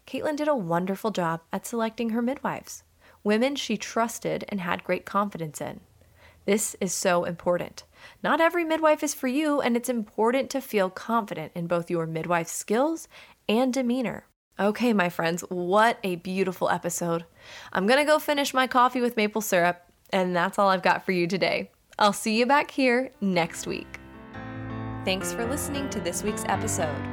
Caitlin did a wonderful job at selecting her midwives, women she trusted and had great confidence in. This is so important. Not every midwife is for you, and it's important to feel confident in both your midwife skills and demeanor. Okay, my friends, what a beautiful episode. I'm gonna go finish my coffee with maple syrup, and that's all I've got for you today. I'll see you back here next week. Thanks for listening to this week's episode.